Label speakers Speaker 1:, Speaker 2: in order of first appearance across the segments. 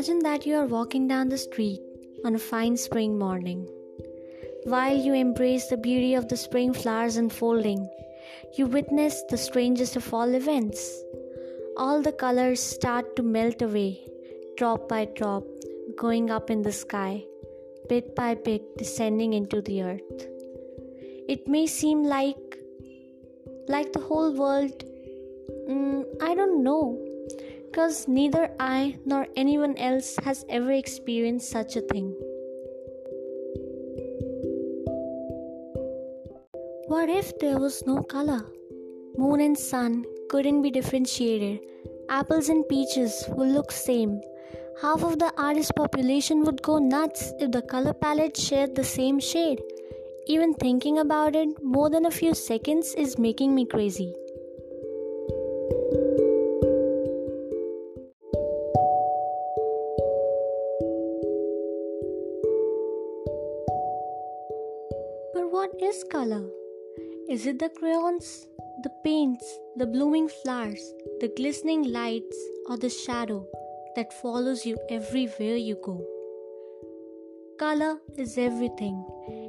Speaker 1: Imagine that you are walking down the street on a fine spring morning. While you embrace the beauty of the spring flowers unfolding, you witness the strangest of all events. All the colors start to melt away, drop by drop, going up in the sky, bit by bit descending into the earth. It may seem like like the whole world mm, I don't know because neither I nor anyone else has ever experienced such a thing. What if there was no color? Moon and sun couldn't be differentiated. Apples and peaches would look same. Half of the artist population would go nuts if the color palette shared the same shade. Even thinking about it more than a few seconds is making me crazy. What is color? Is it the crayons, the paints, the blooming flowers, the glistening lights, or the shadow that follows you everywhere you go? Color is everything.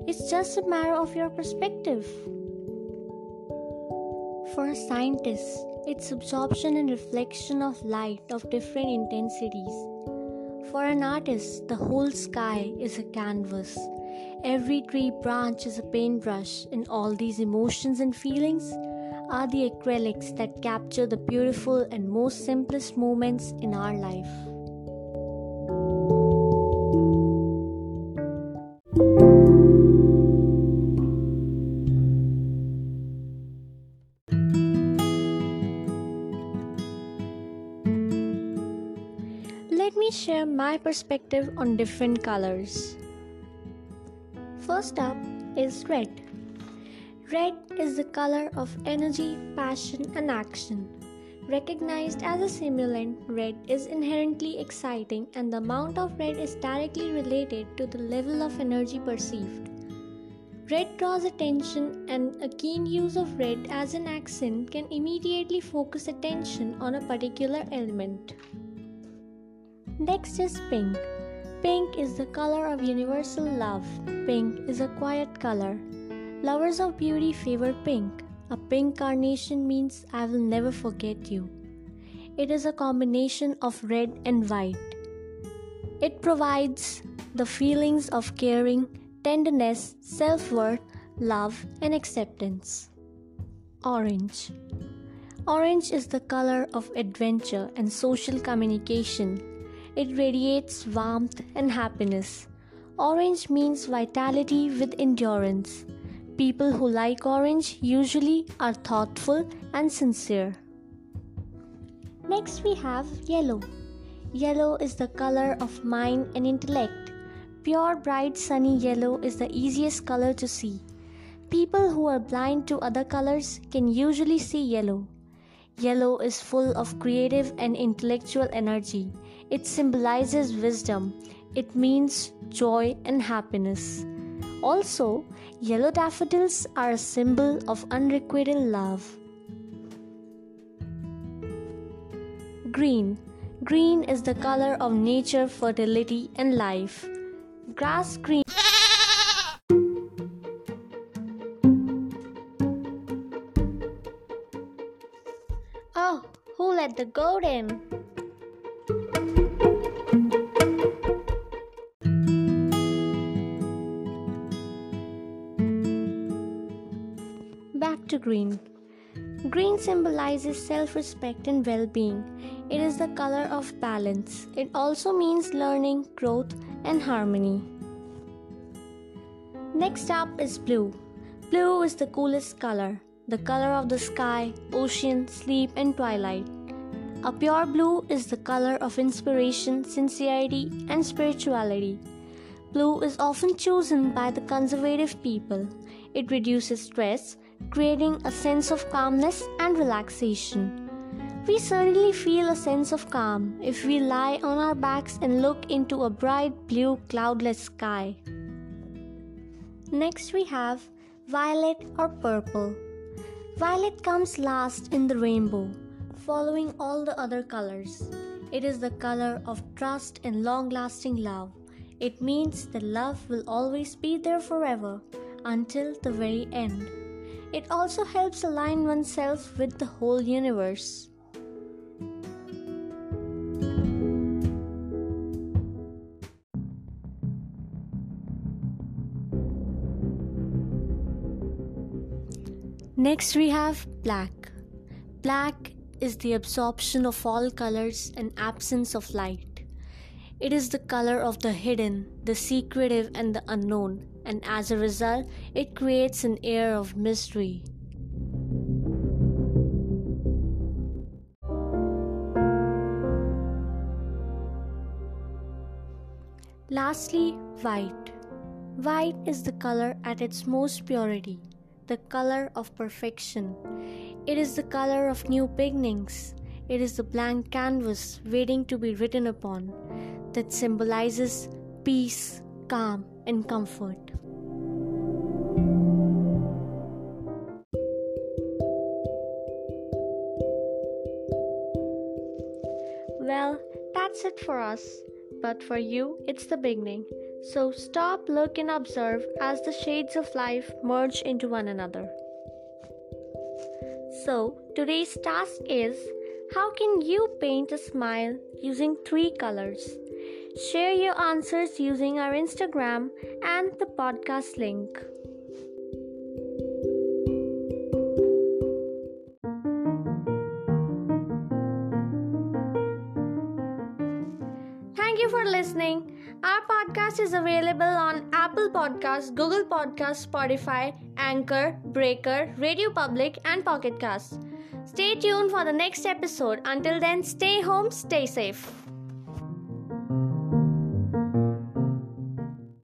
Speaker 1: It's just a matter of your perspective. For a scientist, it's absorption and reflection of light of different intensities. For an artist, the whole sky is a canvas Every tree branch is a paintbrush, and all these emotions and feelings are the acrylics that capture the beautiful and most simplest moments in our life. Let me share my perspective on different colors. First up is red. Red is the color of energy, passion, and action. Recognized as a stimulant, red is inherently exciting, and the amount of red is directly related to the level of energy perceived. Red draws attention, and a keen use of red as an accent can immediately focus attention on a particular element. Next is pink. Pink is the color of universal love. Pink is a quiet color. Lovers of beauty favor pink. A pink carnation means I will never forget you. It is a combination of red and white. It provides the feelings of caring, tenderness, self worth, love, and acceptance. Orange. Orange is the color of adventure and social communication. It radiates warmth and happiness. Orange means vitality with endurance. People who like orange usually are thoughtful and sincere. Next, we have yellow. Yellow is the color of mind and intellect. Pure, bright, sunny yellow is the easiest color to see. People who are blind to other colors can usually see yellow. Yellow is full of creative and intellectual energy. It symbolizes wisdom. It means joy and happiness. Also, yellow daffodils are a symbol of unrequited love. Green. Green is the color of nature, fertility, and life. Grass green. Oh, who let the goat in? Back to green. Green symbolizes self respect and well being. It is the color of balance. It also means learning, growth, and harmony. Next up is blue. Blue is the coolest color the color of the sky, ocean, sleep, and twilight. A pure blue is the color of inspiration, sincerity, and spirituality. Blue is often chosen by the conservative people. It reduces stress, creating a sense of calmness and relaxation. We certainly feel a sense of calm if we lie on our backs and look into a bright blue cloudless sky. Next, we have violet or purple. Violet comes last in the rainbow, following all the other colors. It is the color of trust and long lasting love. It means that love will always be there forever until the very end. It also helps align oneself with the whole universe. Next, we have black. Black is the absorption of all colors and absence of light. It is the color of the hidden, the secretive, and the unknown, and as a result, it creates an air of mystery. Lastly, white. White is the color at its most purity the color of perfection. It is the color of new beginnings. It is the blank canvas waiting to be written upon that symbolizes peace, calm, and comfort. Well, that's it for us. But for you, it's the beginning. So stop, look, and observe as the shades of life merge into one another. So, today's task is how can you paint a smile using three colors? Share your answers using our Instagram and the podcast link. Thank you for listening. Our podcast is available on Apple Podcasts, Google Podcasts, Spotify, Anchor, Breaker, Radio Public, and Pocket Casts. Stay tuned for the next episode. Until then, stay home, stay safe.